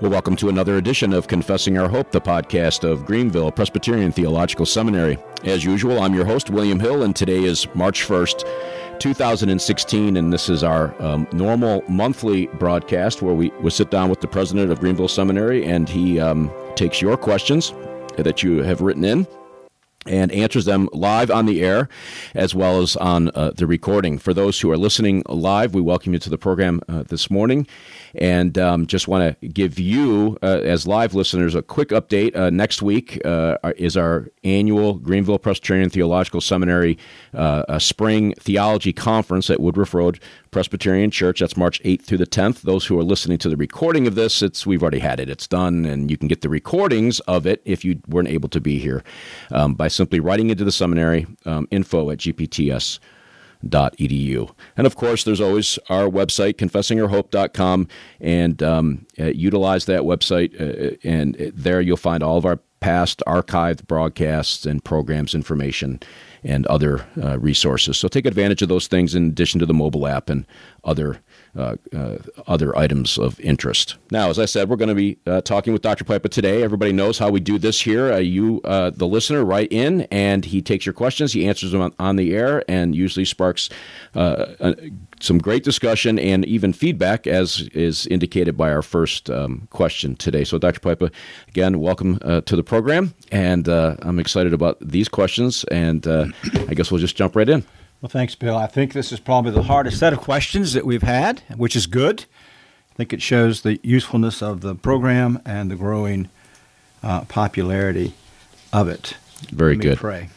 Well, welcome to another edition of Confessing Our Hope, the podcast of Greenville Presbyterian Theological Seminary. As usual, I'm your host, William Hill, and today is March 1st, 2016, and this is our um, normal monthly broadcast where we, we sit down with the president of Greenville Seminary and he um, takes your questions that you have written in and answers them live on the air as well as on uh, the recording. For those who are listening live, we welcome you to the program uh, this morning. And um, just want to give you, uh, as live listeners, a quick update. Uh, next week uh, is our annual Greenville Presbyterian Theological Seminary uh, Spring Theology Conference at Woodruff Road Presbyterian Church. That's March 8th through the 10th. Those who are listening to the recording of this, it's we've already had it. It's done, and you can get the recordings of it if you weren't able to be here um, by simply writing into the seminary um, info at gpts edu. And of course, there's always our website, confessingourhope.com, and um, uh, utilize that website. Uh, and there you'll find all of our past archived broadcasts and programs information and other uh, resources. So take advantage of those things in addition to the mobile app and other uh, uh, other items of interest. Now, as I said, we're going to be uh, talking with Dr. Pipa today. Everybody knows how we do this here. Uh, you, uh, the listener, write in, and he takes your questions. He answers them on, on the air, and usually sparks uh, some great discussion and even feedback, as is indicated by our first um, question today. So, Dr. Pipa, again, welcome to the program, and I'm excited about these questions. And I guess we'll just jump right in. Well, thanks, Bill. I think this is probably the hardest set of questions that we've had, which is good. I think it shows the usefulness of the program and the growing uh, popularity of it. Very good. Pray.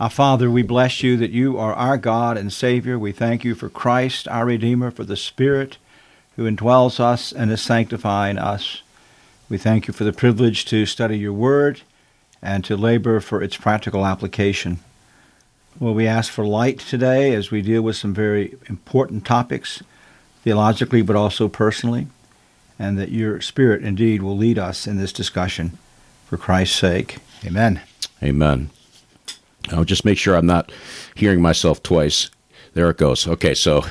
Our Father, we bless you that you are our God and Savior. We thank you for Christ, our Redeemer, for the Spirit who indwells us and is sanctifying us. We thank you for the privilege to study your Word and to labor for its practical application. Well, we ask for light today as we deal with some very important topics, theologically but also personally, and that your Spirit indeed will lead us in this discussion for Christ's sake. Amen. Amen. I'll just make sure I'm not hearing myself twice. There it goes. Okay, so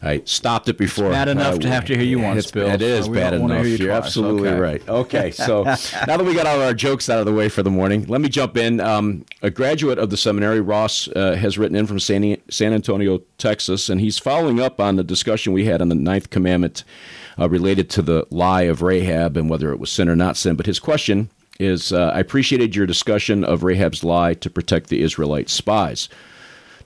I stopped it before. It's bad enough uh, to have to hear you once, Bill. It is so bad enough. You You're absolutely okay. right. Okay, so now that we got all our jokes out of the way for the morning, let me jump in. Um, a graduate of the seminary, Ross, uh, has written in from San, San Antonio, Texas, and he's following up on the discussion we had on the Ninth Commandment uh, related to the lie of Rahab and whether it was sin or not sin. But his question is uh, I appreciated your discussion of Rahab's lie to protect the Israelite spies.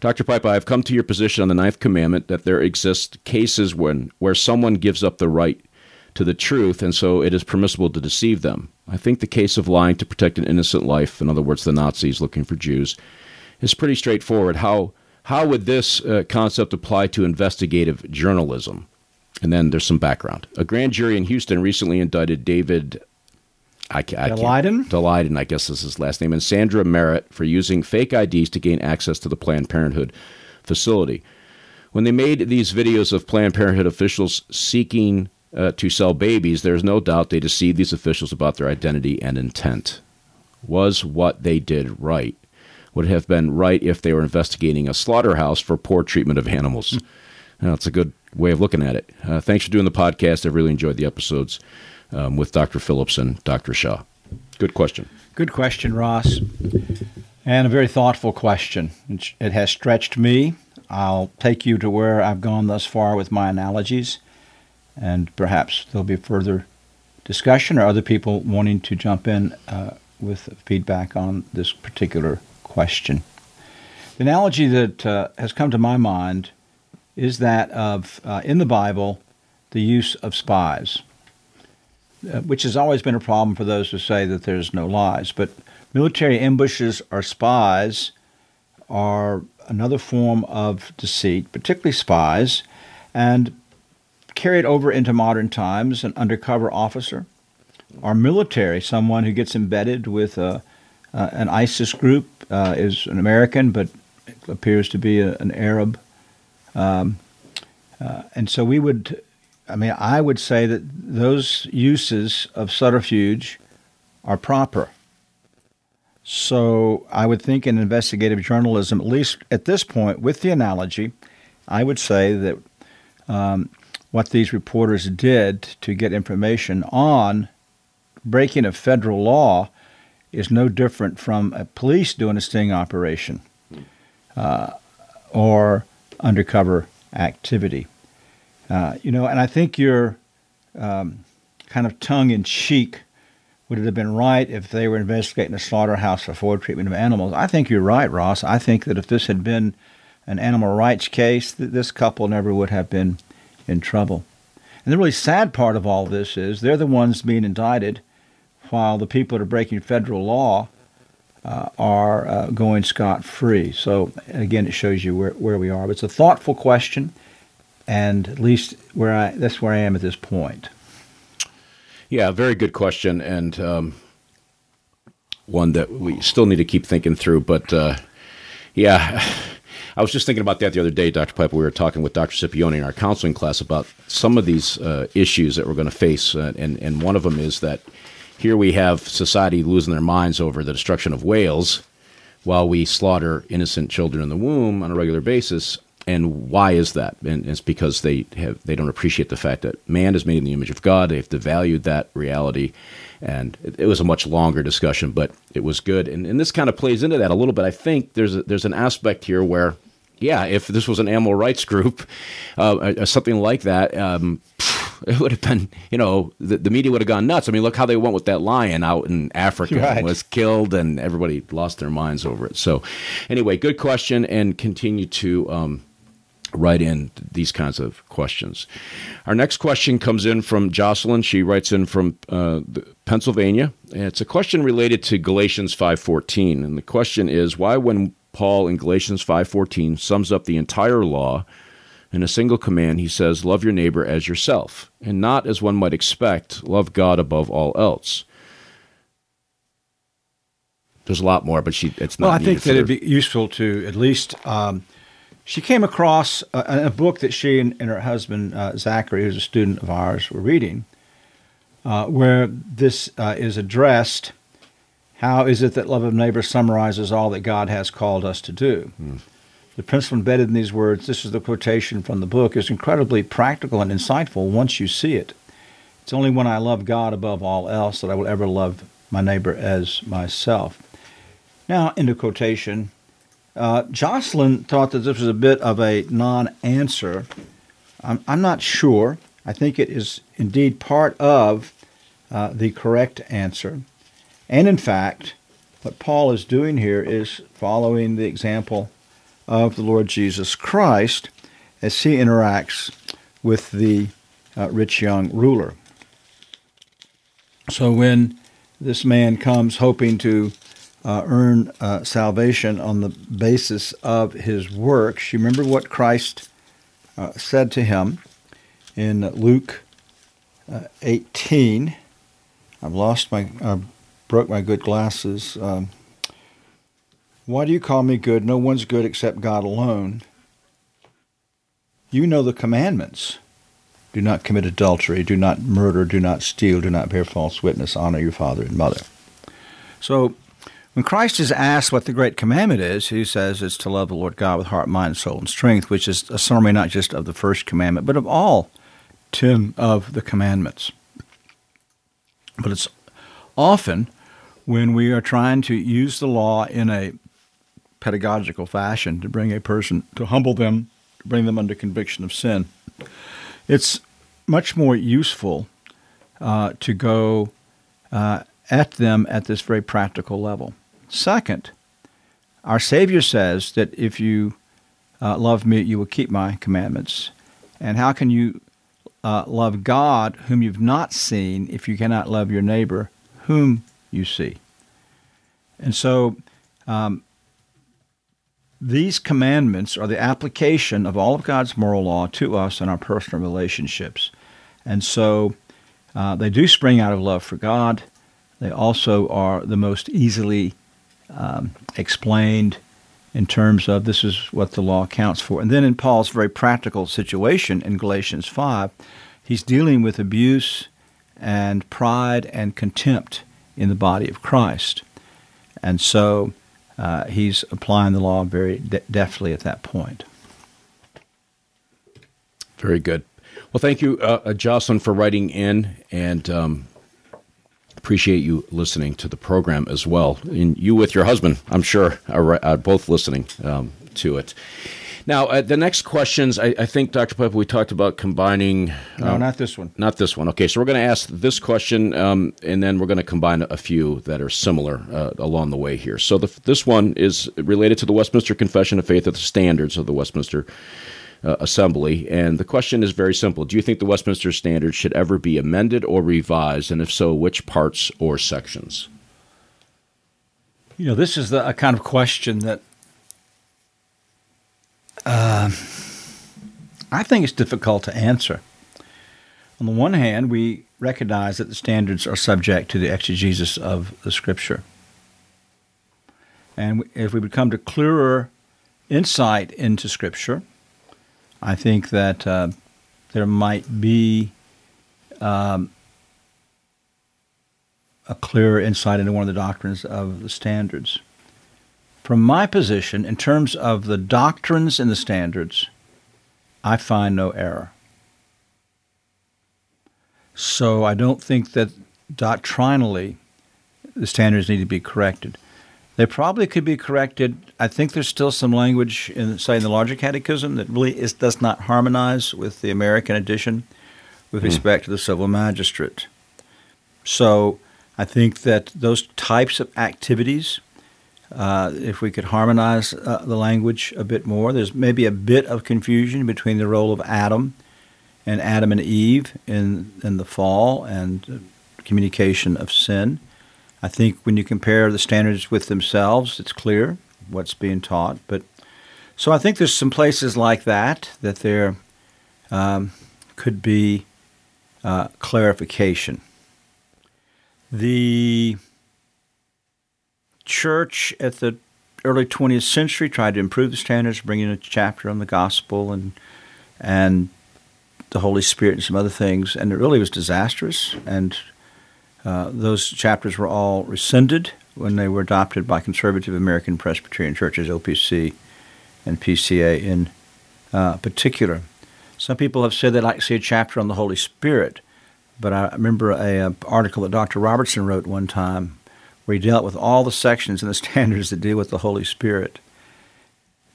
Dr. Pipa, I've come to your position on the ninth commandment that there exist cases when where someone gives up the right to the truth, and so it is permissible to deceive them. I think the case of lying to protect an innocent life, in other words, the Nazis looking for Jews, is pretty straightforward. How how would this uh, concept apply to investigative journalism? And then there's some background. A grand jury in Houston recently indicted David I, I Daleiden? Daleiden, I guess is his last name, and Sandra Merritt for using fake IDs to gain access to the Planned Parenthood facility. When they made these videos of Planned Parenthood officials seeking uh, to sell babies, there's no doubt they deceived these officials about their identity and intent. Was what they did right? Would it have been right if they were investigating a slaughterhouse for poor treatment of animals? That's a good way of looking at it. Uh, thanks for doing the podcast. I've really enjoyed the episodes um, with Dr. Phillips and Dr. Shaw? Good question. Good question, Ross. And a very thoughtful question. It has stretched me. I'll take you to where I've gone thus far with my analogies, and perhaps there'll be further discussion or other people wanting to jump in uh, with feedback on this particular question. The analogy that uh, has come to my mind is that of, uh, in the Bible, the use of spies. Uh, which has always been a problem for those who say that there's no lies. But military ambushes or spies are another form of deceit, particularly spies, and carried over into modern times. An undercover officer or military, someone who gets embedded with a, uh, an ISIS group, uh, is an American but appears to be a, an Arab. Um, uh, and so we would I mean, I would say that those uses of subterfuge are proper. So I would think in investigative journalism, at least at this point, with the analogy, I would say that um, what these reporters did to get information on breaking a federal law is no different from a police doing a sting operation uh, or undercover activity. Uh, you know, and I think your um, kind of tongue in cheek would it have been right if they were investigating a slaughterhouse for forward treatment of animals? I think you're right, Ross. I think that if this had been an animal rights case, this couple never would have been in trouble. And the really sad part of all this is they're the ones being indicted while the people that are breaking federal law uh, are uh, going scot free. So, again, it shows you where, where we are. But it's a thoughtful question, and at least where I, that's where I am at this point. Yeah, very good question, and um, one that we still need to keep thinking through. But uh, yeah, I was just thinking about that the other day, Dr. Pipa. We were talking with Dr. Scipione in our counseling class about some of these uh, issues that we're going to face, uh, and and one of them is that here we have society losing their minds over the destruction of whales, while we slaughter innocent children in the womb on a regular basis and why is that? And it's because they have they don't appreciate the fact that man is made in the image of God. They've devalued that reality, and it, it was a much longer discussion, but it was good. And, and this kind of plays into that a little bit. I think there's a, there's an aspect here where, yeah, if this was an animal rights group, uh, something like that. Um, it would have been, you know, the, the, media would have gone nuts. I mean, look how they went with that lion out in Africa right. was killed, and everybody lost their minds over it. So, anyway, good question, and continue to um, write in these kinds of questions. Our next question comes in from Jocelyn. She writes in from uh, Pennsylvania. It's a question related to Galatians 5:14, and the question is why when Paul in Galatians 5:14 sums up the entire law in a single command, he says, "Love your neighbor as yourself," and not as one might expect, "Love God above all else." There's a lot more, but she it's not. Well, I think that it'd be useful to at least um, she came across a, a book that she and, and her husband, uh, Zachary, who's a student of ours, were reading, uh, where this uh, is addressed. How is it that love of neighbor summarizes all that God has called us to do? Mm. The principle embedded in these words, this is the quotation from the book, is incredibly practical and insightful once you see it. It's only when I love God above all else that I will ever love my neighbor as myself. Now, into quotation, uh, Jocelyn thought that this was a bit of a non answer. I'm, I'm, not sure. I think it is indeed part of uh, the correct answer. And in fact, what Paul is doing here is following the example of the Lord Jesus Christ as he interacts with the uh, rich young ruler. So when this man comes hoping to uh, earn uh, salvation on the basis of his works. You remember what Christ uh, said to him in Luke uh, 18. I've lost my, I broke my good glasses. Um, Why do you call me good? No one's good except God alone. You know the commandments. Do not commit adultery, do not murder, do not steal, do not bear false witness, honor your father and mother. So when Christ is asked what the great commandment is, he says it's to love the Lord God with heart, mind, soul, and strength, which is a summary not just of the first commandment, but of all ten of the commandments. But it's often when we are trying to use the law in a pedagogical fashion to bring a person, to humble them, to bring them under conviction of sin, it's much more useful uh, to go uh, at them at this very practical level. Second, our Savior says that if you uh, love me, you will keep my commandments. And how can you uh, love God, whom you've not seen, if you cannot love your neighbor, whom you see? And so, um, these commandments are the application of all of God's moral law to us in our personal relationships. And so, uh, they do spring out of love for God. They also are the most easily um, explained in terms of this is what the law accounts for. And then in Paul's very practical situation in Galatians 5, he's dealing with abuse and pride and contempt in the body of Christ. And so uh, he's applying the law very de- deftly at that point. Very good. Well, thank you, uh, uh, Jocelyn, for writing in, and um, appreciate you listening to the program as well. And you with your husband, I'm sure, are, are both listening um, to it. Now, uh, the next questions, I, I, think, Dr. Pipa, we talked about combining. No, um, not this one. Not this one. Okay, so we're going to ask this question, um, and then we're going to combine a few that are similar uh, along the way here. So the, this one is related to the Westminster Confession of Faith, of the standards of the Westminster uh, Assembly. And the question is very simple Do you think the Westminster Standards should ever be amended or revised? And if so, which parts or sections? You know, this is the, a kind of question that uh, I think it's difficult to answer. On the one hand, we recognize that the standards are subject to the exegesis of the Scripture. And if we would come to clearer insight into Scripture, I think that uh, there might be um, a clearer insight into one of the doctrines of the standards. From my position, in terms of the doctrines and the standards, I find no error. So I don't think that doctrinally the standards need to be corrected. They probably could be corrected. I think there's still some language in, say, in the larger catechism that really is, does not harmonize with the American edition with mm. respect to the civil magistrate. So I think that those types of activities uh, if we could harmonize uh, the language a bit more, there's maybe a bit of confusion between the role of Adam and Adam and Eve in, in the fall and communication of sin. I think when you compare the standards with themselves, it's clear what's being taught. But so I think there's some places like that that there um, could be uh, clarification. The church at the early 20th century tried to improve the standards, bringing a chapter on the gospel and and the Holy Spirit and some other things, and it really was disastrous. And uh, those chapters were all rescinded when they were adopted by conservative American Presbyterian churches, OPC and PCA in uh, particular. Some people have said they'd like to see a chapter on the Holy Spirit, but I remember a, a article that Dr. Robertson wrote one time where he dealt with all the sections and the standards that deal with the Holy Spirit.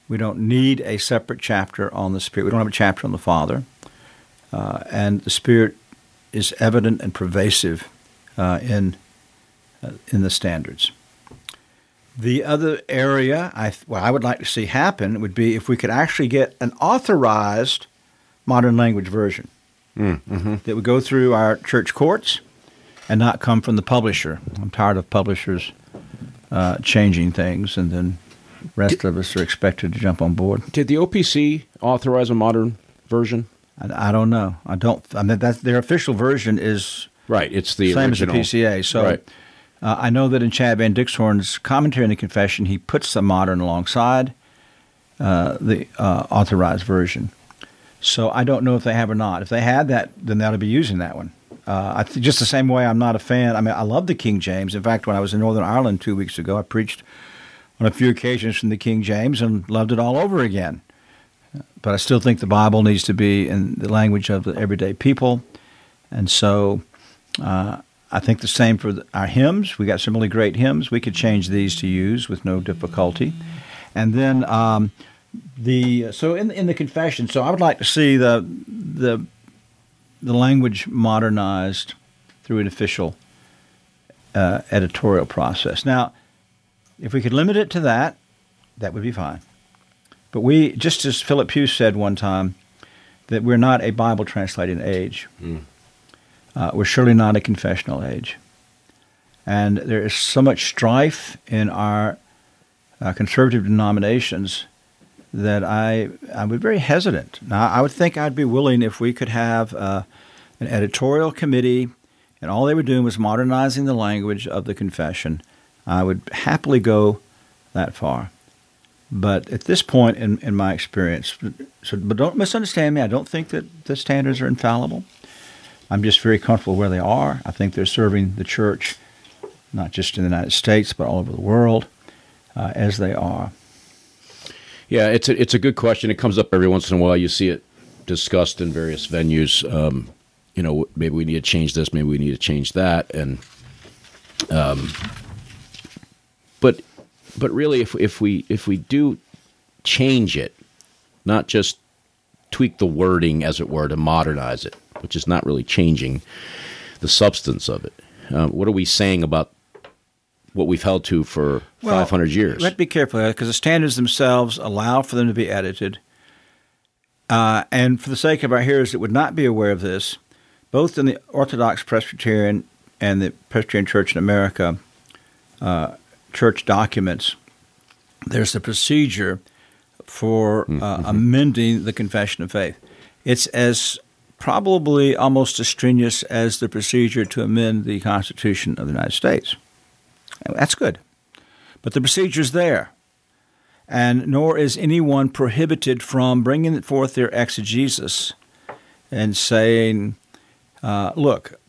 We don't need a separate chapter on the Spirit. We don't have a chapter on the Father. Uh, and the Spirit is evident and pervasive uh, in, uh, in the standards. The other area I, what I would like to see happen would be if we could actually get an authorized modern language version mm, mm-hmm. that would go through our church courts and not come from the publisher. I'm tired of publishers uh, changing things, and then rest did, of us are expected to jump on board. Did the OPC authorize a modern version? I, I don't know. I don't. I mean, that their official version is right. It's the same original. as the PCA. So. Right. Uh, I know that in Chad Van Dixhoorn's commentary on the confession, he puts the modern alongside uh, the uh, authorized version. So I don't know if they have or not. If they had that, then they ought to be using that one. Uh, th- just the same way I'm not a fan. I mean, I love the King James. In fact, when I was in Northern Ireland two weeks ago, I preached on a few occasions from the King James and loved it all over again. But I still think the Bible needs to be in the language of the everyday people. And so uh, I think the same for our hymns. We got some really great hymns. We could change these to use with no difficulty. And then um, the so in in the confession. So I would like to see the the the language modernized through an official uh, editorial process. Now, if we could limit it to that, that would be fine. But we, just as Philip Pugh said one time, that we're not a Bible translating age. Mm. Uh, we're surely not a confessional age. And there is so much strife in our uh, conservative denominations that I I would be very hesitant. Now I would think I'd be willing if we could have uh, an editorial committee, and all they were doing was modernizing the language of the confession. I would happily go that far. But at this point in, in my experience, so, but don't misunderstand me. I don't think that the standards are infallible. I'm just very comfortable where they are. I think they're serving the church, not just in the United States, but all over the world, uh, as they are. Yeah, it's a, it's a good question. It comes up every once in a while. You see it discussed in various venues. Um, you know, maybe we need to change this, maybe we need to change that, and um, but but really, if if we if we do change it, not just tweak the wording, as it were, to modernize it, which is not really changing the substance of it. Uh, what are we saying about what we've held to for well, 500 years? To be careful because the standards themselves allow for them to be edited. Uh, and for the sake of our hearers that would not be aware of this, both in the Orthodox Presbyterian and the Presbyterian Church in America uh, church documents, there's a procedure for uh, mm-hmm. amending the Confession of Faith. It's as probably almost as strenuous as the procedure to amend the Constitution of the United States. That's good. But the procedure's there. And nor is anyone prohibited from bringing forth their exegesis and saying, uh, look,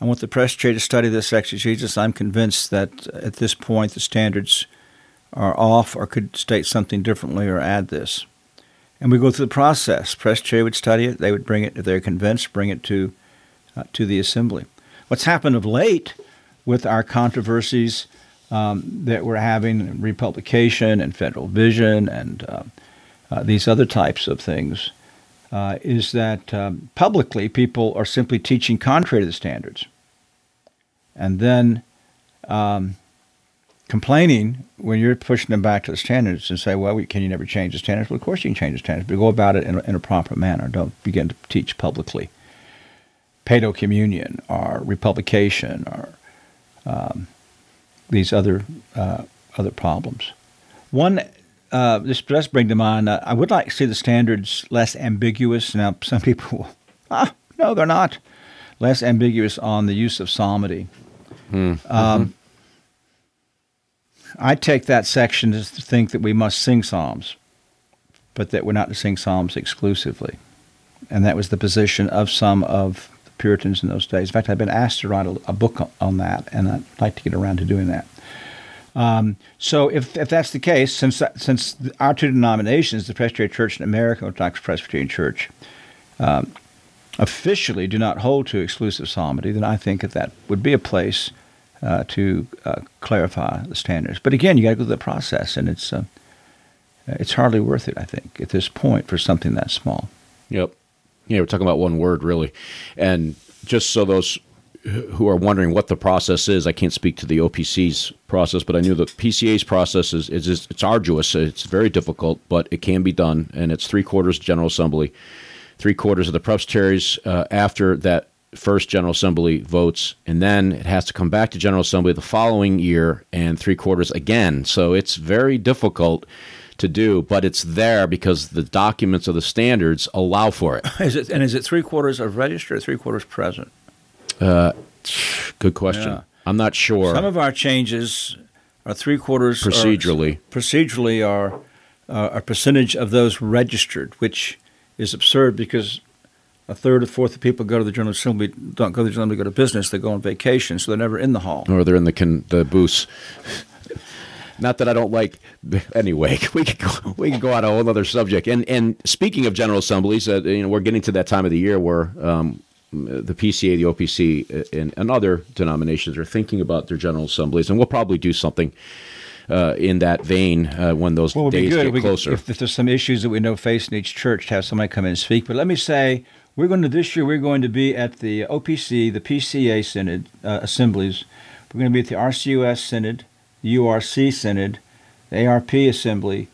I want the presbytery to study this exegesis. I'm convinced that at this point the standards are off or could state something differently or add this. And we go through the process. Presbytery would study it. They would bring it, if they're convinced, bring it to, uh, to the assembly. What's happened of late with our controversies um, that we're having, republication and federal vision and uh, uh, these other types of things, uh, is that um, publicly people are simply teaching contrary to the standards. And then um, complaining when you're pushing them back to the standards and say, well, we, can you never change the standards? Well, of course you can change the standards, but go about it in a, in a proper manner. Don't begin to teach publicly. Paedo communion or republication or um, these other uh, other problems. One, uh, this does bring to mind, uh, I would like to see the standards less ambiguous. Now, some people, ah, no, they're not. Less ambiguous on the use of psalmody. Um, mm-hmm. I take that section to think that we must sing psalms, but that we're not to sing psalms exclusively. And that was the position of some of the Puritans in those days. In fact, I've been asked to write a, a book on that, and I'd like to get around to doing that. Um, so, if, if that's the case, since since our two denominations, the Presbyterian Church in America, Orthodox Presbyterian Church, um, officially do not hold to exclusive psalmody, then I think that that would be a place uh, to uh, clarify the standards. But again, you got to go through the process, and it's uh, it's hardly worth it, I think, at this point for something that small. Yep. Yeah, we're talking about one word really, and just so those who are wondering what the process is, I can't speak to the OPC's process, but I knew the PCA's process is, is, is it's arduous. It's very difficult, but it can be done, and it's three quarters General Assembly, three quarters of the presbyteries uh, after that first General Assembly votes, and then it has to come back to General Assembly the following year and three quarters again. So it's very difficult to do, but it's there because the documents of the standards allow for it. Is it and is it three quarters of registered or three quarters present? Uh, good question. Yeah. I'm not sure. Some of our changes are three quarters procedurally. Are, procedurally are uh, a percentage of those registered, which is absurd because a third or fourth of people go to the General Assembly don't go to the General Assembly, go to business. They go on vacation, so they're never in the hall. Or they're in the con- the booths. Not that I don't like. Anyway, we could go, we could go on a whole other subject. And and speaking of General Assemblies, uh, you know, we're getting to that time of the year where um, the PCA, the OPC, uh, and, and, other denominations are thinking about their General Assemblies, and we'll probably do something. Uh, in that vein, uh, when those well, days get closer, if, if, there's some issues that we know facing each church, to have somebody come in and speak. But let me say, we're going to this year. We're going to be at the OPC, the PCA Synod uh, assemblies. We're going to be at the RCUS Synod, the URC Synod, the ARP Assembly,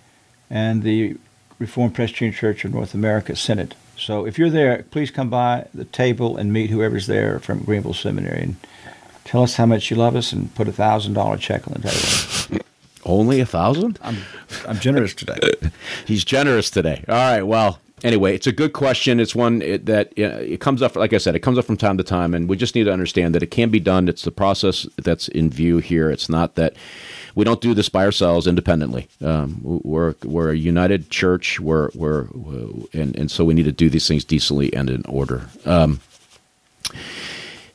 and the Reformed Presbyterian Church of North America Synod. So if you're there, please come by the table and meet whoever's there from Greenville Seminary and tell us how much you love us and put a thousand dollar check on the table. Only a thousand? I'm I'm generous today. He's generous today. All right. Well, anyway, it's a good question. It's one that it comes up. Like I said, it comes up from time to time, and we just need to understand that it can be done. It's the process that's in view here. It's not that we don't do this by ourselves independently. Um, we're we're a united church. We're we're and and so we need to do these things decently and in order. Um,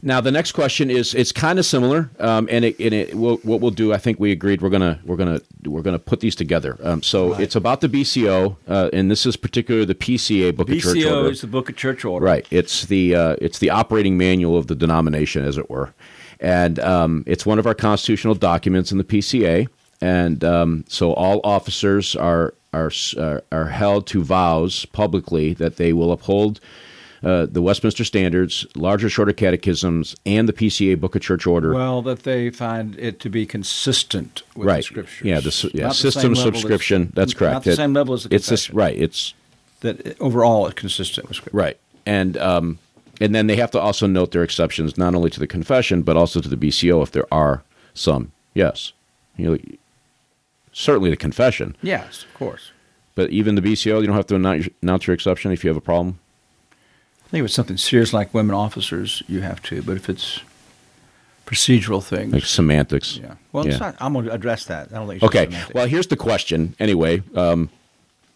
Now the next question is it's kind of similar, um, and it, and it we'll, what we'll do. I think we agreed we're gonna we're gonna we're gonna put these together. Um, so Right. it's about the BCO, uh, and this is particularly the PCA Book of Church Order. BCO is the Book of Church Order. Right. It's the uh, it's the operating manual of the denomination, as it were, and um, it's one of our constitutional documents in the PCA. And um, so all officers are are are held to vows publicly that they will uphold. Uh, the Westminster Standards, larger, shorter catechisms, and the PCA Book of Church Order. Well, that they find it to be consistent with right. the scriptures. Yeah. The yeah. The system same level as- subscription. that's correct. Not the It- same level as the It's this, right. It's That overall is consistent with scripture. Right, and um, and then they have to also note their exceptions, not only to the confession but also to the BCO if there are some. Yes, you know, certainly the confession, Yes, of course. but even the BCO, you don't have to announce your exception if you have a problem. I think if it's something serious like women officers, you have to. But if it's procedural things, Like semantics. yeah. Well, Yeah. it's not, I'm going to address that. I don't think. Okay. Well, here's the question. Anyway, um,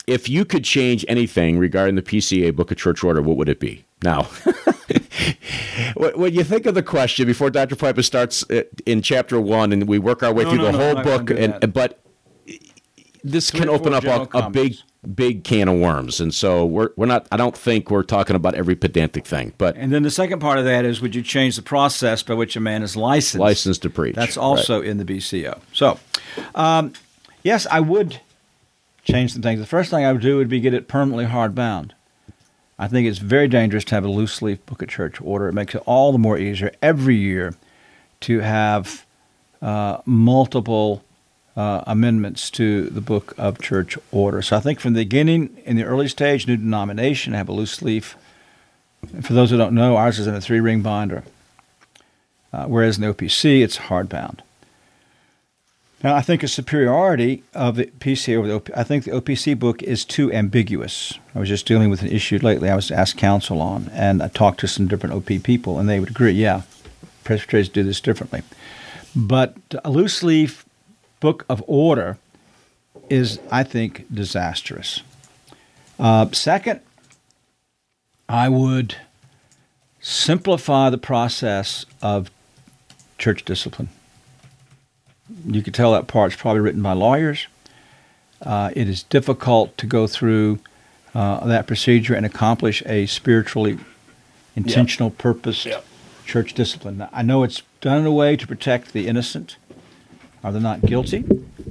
if you could change anything regarding the PCA Book of Church Order, what would it be? Now, when you think of the question before Dr. Pipa starts uh, in chapter one, and we work our way No, through no, the no, whole I'm not gonna book, and but this Three can open up a, a big. Big can of worms, and so we're we're not. I don't think we're talking about every pedantic thing, but And then the second part of that is would you change the process by which a man is licensed? licensed to preach. That's also in the BCO. So, um, yes, I would change some things. The first thing I would do would be get it permanently hardbound. I think it's very dangerous to have a loose leaf book of church order. It makes it all the more easier every year to have uh, multiple uh, amendments to the book of church order. So I think from the beginning, in the early stage, new denomination, have a loose leaf. For those who don't know, ours is in a three ring binder uh, whereas in the OPC it's hardbound. Now, I think a superiority of the PC over the I think the OPC book is too ambiguous. I was just dealing with an issue lately I was asked counsel on, and I talked to some different OP people, and they would agree, yeah, Presbyterians do this differently. But a loose leaf book of order is, I think, disastrous. Uh, second, I would simplify the process of church discipline. You could tell that part's probably written by lawyers. Uh, it is difficult to go through uh, that procedure and accomplish a spiritually intentional, purposed Yep. church discipline. I know it's done in a way to protect the innocent or they're not guilty,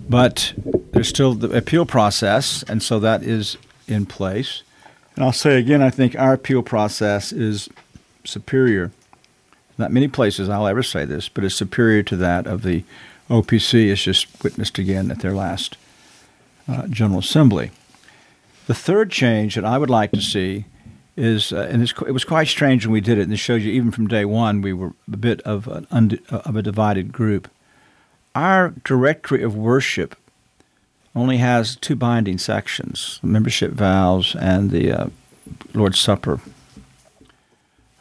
but there's still the appeal process, and so that is in place. And I'll say again, I think our appeal process is superior. Not many places I'll ever say this, but it's superior to that of the OPC, as just witnessed again at their last uh, General Assembly. The third change that I would like to see is, uh, and it was quite strange when we did it, and this shows you even from day one we were a bit of an of a divided group. Our directory of worship only has two binding sections: membership vows and the uh, Lord's Supper.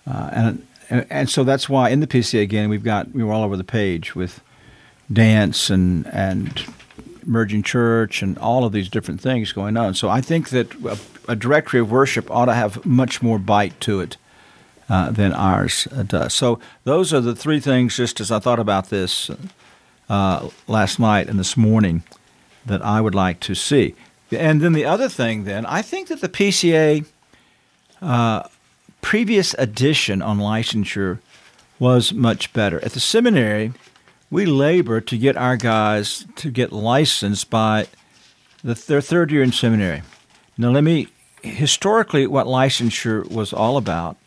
Uh, and, and so that's why in the PCA again we've got we were all over the page with dance and and merging church and all of these different things going on. So I think that a, a directory of worship ought to have much more bite to it uh, than ours uh, does. So those are the three things. Just as I thought about this uh, last night and this morning, that I would like to see. And then the other thing, then I think that the PCA uh, previous edition on licensure was much better. At the seminary, we labor to get our guys to get licensed by the, their third year in seminary. Now, let me historically, what licensure was all about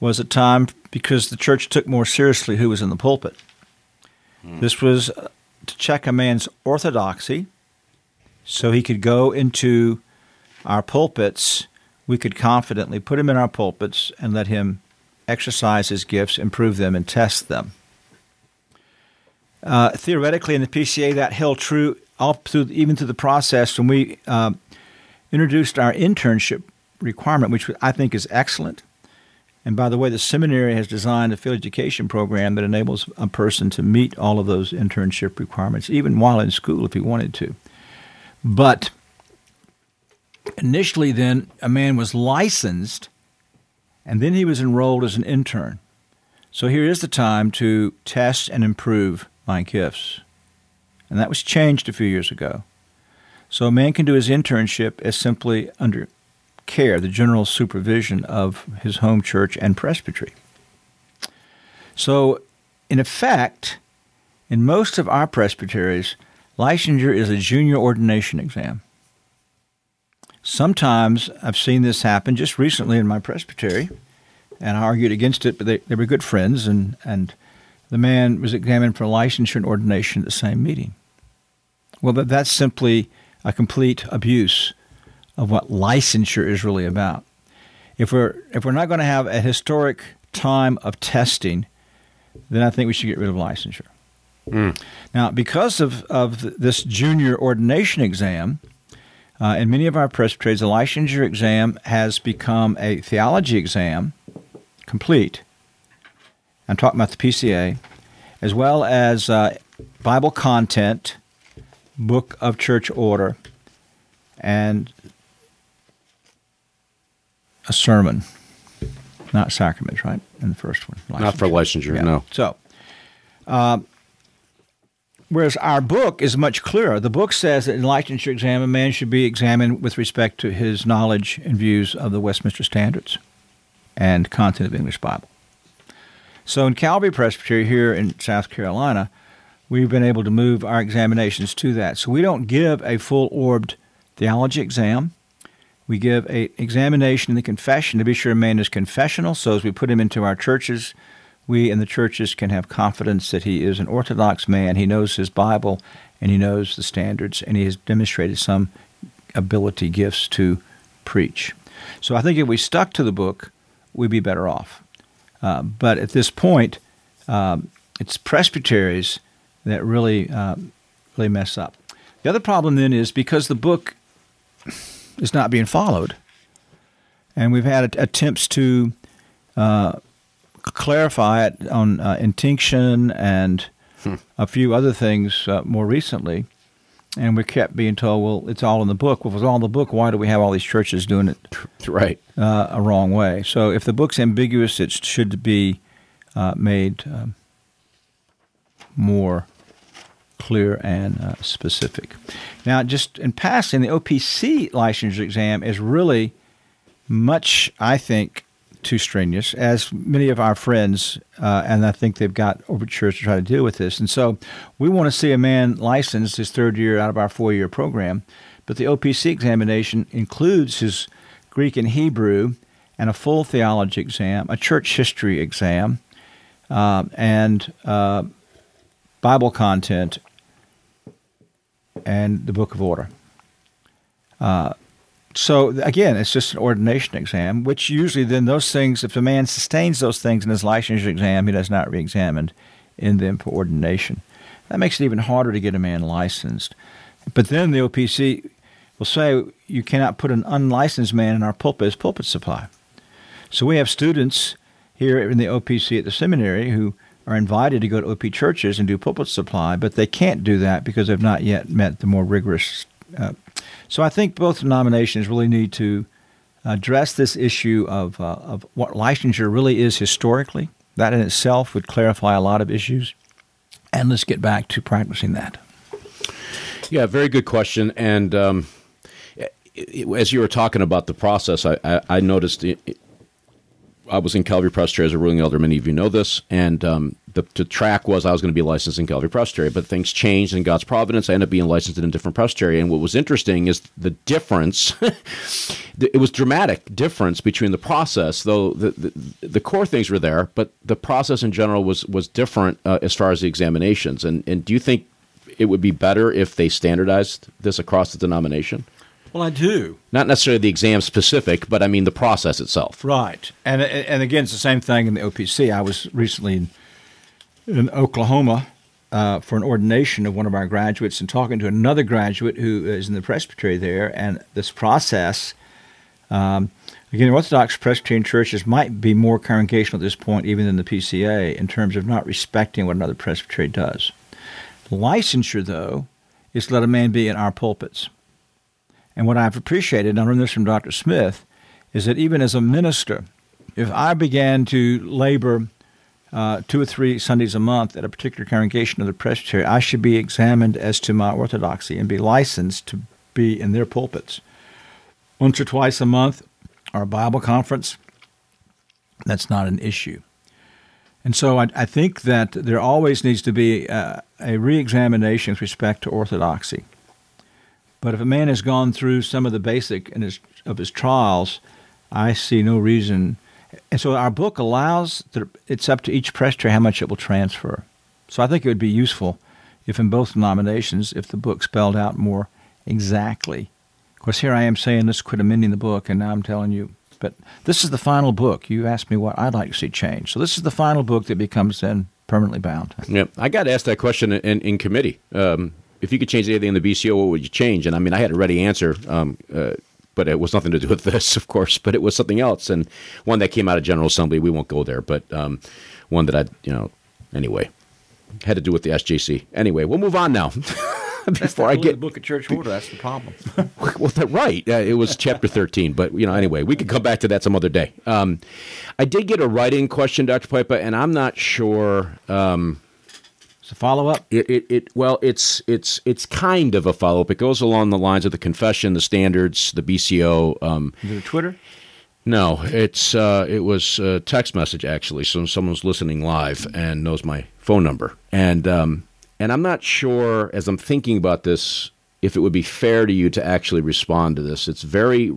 was a time because the church took more seriously who was in the pulpit. This was uh, to check a man's orthodoxy so he could go into our pulpits. We could confidently put him in our pulpits and let him exercise his gifts, improve them, and test them. Uh, theoretically, in the PCA, that held true all through even through the process when we uh, introduced our internship requirement, which I think is excellent. And by the way, the seminary has designed a field education program that enables a person to meet all of those internship requirements, even while in school if he wanted to. But initially, then, a man was licensed and then he was enrolled as an intern. So here is the time to test and improve my gifts. And that was changed a few years ago. So a man can do his internship as simply under care, the general supervision of his home church and presbytery. So, in effect, in most of our presbyteries, licensure is a junior ordination exam. Sometimes I've seen this happen just recently in my presbytery, and I argued against it, but they, they were good friends, and, and the man was examined for licensure and ordination at the same meeting. Well, that, that's simply a complete abuse of what licensure is really about. If we're if we're not going to have a historic time of testing, then I think we should get rid of licensure. Mm. Now, because of, of this junior ordination exam, uh, in many of our presbyteries, the licensure exam has become a theology exam, complete. I'm talking about the PCA, as well as uh, Bible content, book of church order, and a sermon, not sacraments, right? In the first one, licensure. not for licensure, yeah. no. So, uh, whereas our book is much clearer. The book says that in licensure exam, a man should be examined with respect to his knowledge and views of the Westminster Standards and content of English Bible. So, in Calvary Presbytery here in South Carolina, we've been able to move our examinations to that. So, we don't give a full orbed theology exam. We give a examination in the confession to be sure a man is confessional. So as we put him into our churches, we in the churches can have confidence that he is an orthodox man. He knows his Bible and he knows the standards, and he has demonstrated some ability, gifts to preach. So I think if we stuck to the book, we'd be better off. Uh, but at this point, um, it's presbyteries that really, uh, really mess up. The other problem then is because the book is not being followed. And we've had attempts to uh, clarify it on uh, intinction and hmm. a few other things uh, more recently. And we kept being told, well, it's all in the book. Well, if it's all in the book, why do we have all these churches doing it right uh, a wrong way? So if the book's ambiguous, it should be uh, made um, more clear and uh, specific. Now, just in passing, the OPC licensure exam is really much, I think, too strenuous, as many of our friends, uh, and I think they've got overtures to try to deal with this. And so we want to see a man licensed his third year out of our four year program. But the OPC examination includes his Greek and Hebrew and a full theology exam, a church history exam, uh, and uh, Bible content and the Book of Order. Uh, so again, it's just an ordination exam, which usually then those things, if a man sustains those things in his licensure exam, he does not re-examined in them for ordination. That makes it even harder to get a man licensed. But then the OPC will say you cannot put an unlicensed man in our pulpit as pulpit supply. So we have students here in the OPC at the seminary who are invited to go to OP churches and do pulpit supply, but they can't do that because they've not yet met the more rigorous. Uh, so I think both denominations really need to address this issue of, uh, of what licensure really is historically. That in itself would clarify a lot of issues. And let's get back to practicing that. Yeah, very good question. And um, as you were talking about the process, I, I, I noticed it, I was in Calvary Presbytery as a ruling elder. Many of you know this, and um, the, the, track was I was going to be licensed in Calvary Presbytery, but things changed in God's providence. I ended up being licensed in a different presbytery, and what was interesting is the difference. it was dramatic difference between the process, though the, the, the core things were there, but the process in general was was different uh, as far as the examinations. And and do you think it would be better if they standardized this across the denomination? Well, I do. Not necessarily the exam specific, but I mean the process itself. Right. And and again, it's the same thing in the OPC. I was recently in, in Oklahoma uh, for an ordination of one of our graduates and talking to another graduate who is in the presbytery there. And this process, um, again, Orthodox Presbyterian churches might be more congregational at this point, even than the PCA, in terms of not respecting what another presbytery does. Licensure, though, is let a man be in our pulpits. And what I've appreciated, and I learned this from Dr. Smith, is that even as a minister, if I began to labor uh, two or three Sundays a month at a particular congregation of the presbytery, I should be examined as to my orthodoxy and be licensed to be in their pulpits. Once or twice a month, our Bible conference, that's not an issue. And so I, I think that there always needs to be uh, a reexamination with respect to orthodoxy. But if a man has gone through some of the basic his, of his trials, I see no reason. And so our book allows that it's up to each presbytery how much it will transfer. So I think it would be useful if in both denominations, if the book spelled out more exactly. Of course, here I am saying let's quit amending the book, and now I'm telling you. But this is the final book. You asked me what I'd like to see change. So this is the final book that becomes then permanently bound. Yeah, I got asked that question in, in committee. Um, if you could change anything in the BCO, what would you change? And I mean, I had a ready answer, um, uh, but it was nothing to do with this, of course. But it was something else, and one that came out of General Assembly. We won't go there, but um, one that I, you know, anyway, had to do with the SJC. Anyway, we'll move on now. Before I get the book of church order, that's the problem. well, that, right. Uh, it was chapter thirteen, but you know, anyway, we could come back to that some other day. Um, I did get a writing question, Doctor Pipa, and I'm not sure. Um, it's a follow up. It, it, it, well, it's it's it's kind of a follow up. It goes along the lines of the confession, the standards, the BCO. Um, Is it Twitter? No, it's uh, it was a text message actually. So someone's listening live and knows my phone number, and um, and I'm not sure as I'm thinking about this if it would be fair to you to actually respond to this. It's very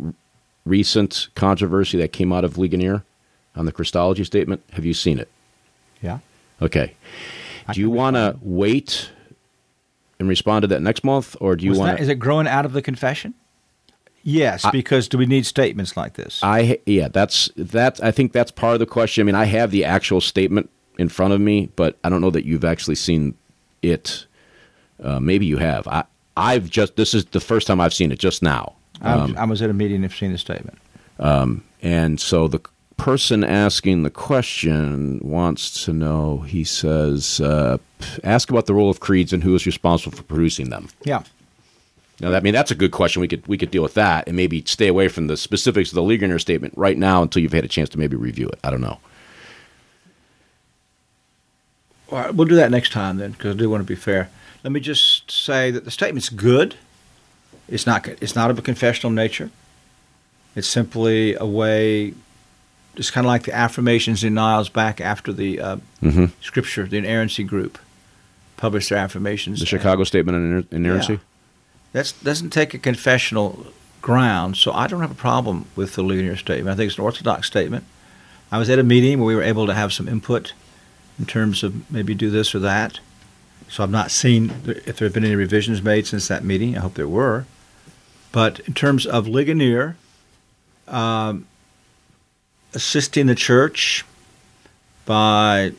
recent controversy that came out of Ligonier on the Christology statement. Have you seen it? Yeah. Okay. Do you want to wait and respond to that next month, or do you want? Is it growing out of the confession? Yes, I, because do we need statements like this? I yeah, that's that. I think that's part of the question. I mean, I have the actual statement in front of me, but I don't know that you've actually seen it. Uh, maybe you have. I I've just this is the first time I've seen it just now. Um, I was at a meeting and seen the statement. Um, and so the person asking the question wants to know, he says, uh, ask about the role of creeds and who is responsible for producing them. Yeah. Now, I mean, that's a good question. We could we could deal with that and maybe stay away from the specifics of the Ligonier statement right now until you've had a chance to maybe review it. I don't know. All right, we'll do that next time then, because I do want to be fair. Let me just say that the statement's good. It's not. It's not of a confessional nature. It's simply a way it's kind of like the affirmations denials back after the uh, mm-hmm. scripture, the inerrancy group published their affirmations. The Chicago Statement on Inerrancy? Yeah. That doesn't take a confessional ground, so I don't have a problem with the Ligonier statement. I think it's an orthodox statement. I was at a meeting where we were able to have some input in terms of maybe do this or that. So I've not seen if there have been any revisions made since that meeting. I hope there were. But in terms of Ligonier, um, assisting the church by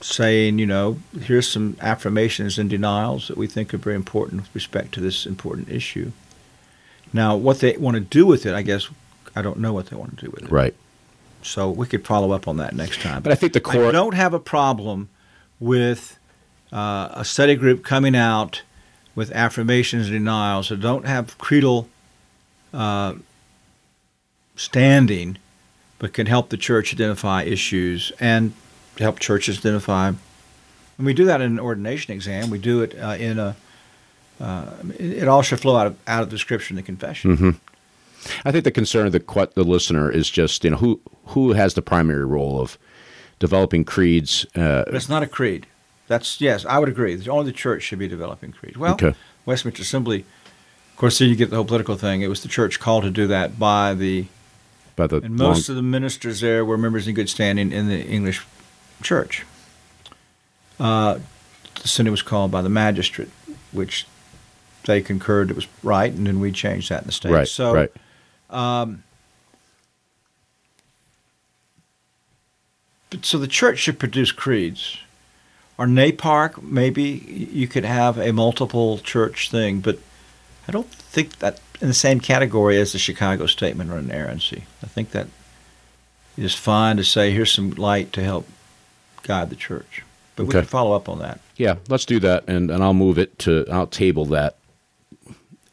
saying, you know, here's some affirmations and denials that we think are very important with respect to this important issue. Now, what they want to do with it, I guess, I don't know what they want to do with it. Right. So we could follow up on that next time. But I think the core. I don't have a problem with uh, a study group coming out with affirmations and denials that don't have creedal uh, standing but can help the church identify issues and help churches identify. And we do that in an ordination exam. We do it uh, in a. Uh, it all should flow out of out of the scripture and the confession. Mm-hmm. I think the concern of the the listener is just you know who who has the primary role of developing creeds. Uh, but it's not a creed. That's yes, I would agree. Only the church should be developing creeds. Well, okay. Westminster Assembly, of course, then you get the whole political thing. It was the church called to do that by the the and most long... of the ministers there were members in good standing in the English church. Uh, the synod was called by the magistrate, which they concurred it was right, and then we changed that in the state. Right. So, right. Um, but so the church should produce creeds. Or NAPARC, maybe you could have a multiple church thing, but I don't think that in the same category as the Chicago Statement on inerrancy. I think that is fine to say here's some light to help guide the church. But okay. we can follow up on that. Yeah, let's do that, and, and I'll move it to I'll table that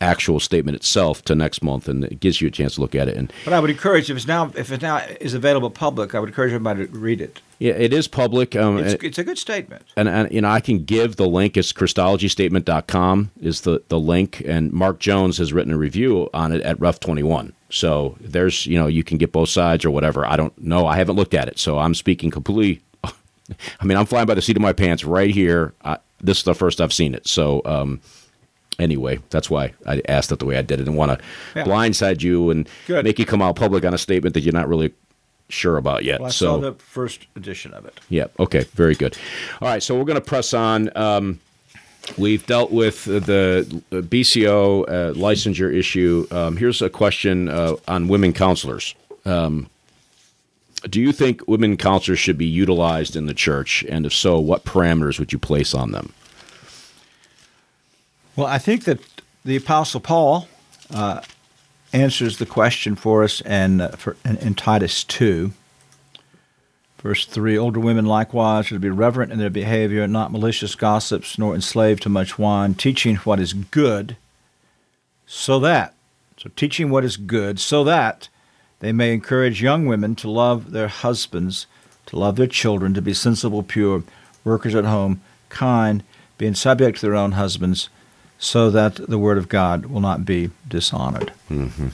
actual statement itself to next month, and it gives you a chance to look at it. And but I would encourage if it's now if it now is available public, I would encourage everybody to read it. Yeah, it is public. Um, it's, it's, a good statement. And, and, you know, I can give the link. It's Christologystatement.com is the, the link. And Mark Jones has written a review on it at Ref21. So there's, you know, you can get both sides or whatever. I don't know. I haven't looked at it. So I'm speaking completely. I mean, I'm flying by the seat of my pants right here. I, this is the first I've seen it. So, um, anyway, that's why I asked it the way I did. I didn't want to yeah. blindside you and Good. make you come out public on a statement that you're not really sure about yet. Well, I so, saw the first edition of it. Yeah. Okay. Very good. All right. So we're going to press on. Um, we've dealt with the BCO uh, licensure issue. Um, here's a question uh, on women counselors. Um, do you think women counselors should be utilized in the church? And if so, what parameters would you place on them? Well, I think that the Apostle Paul uh, answers the question for us and uh, for, in, in, Titus 2. Verse 3 Older women likewise should be reverent in their behavior, not malicious gossips, nor enslaved to much wine, teaching what is good, so that, so teaching what is good, so that they may encourage young women to love their husbands, to love their children, to be sensible, pure, workers at home, kind, being subject to their own husbands so that the Word of God will not be dishonored. Mm-hmm.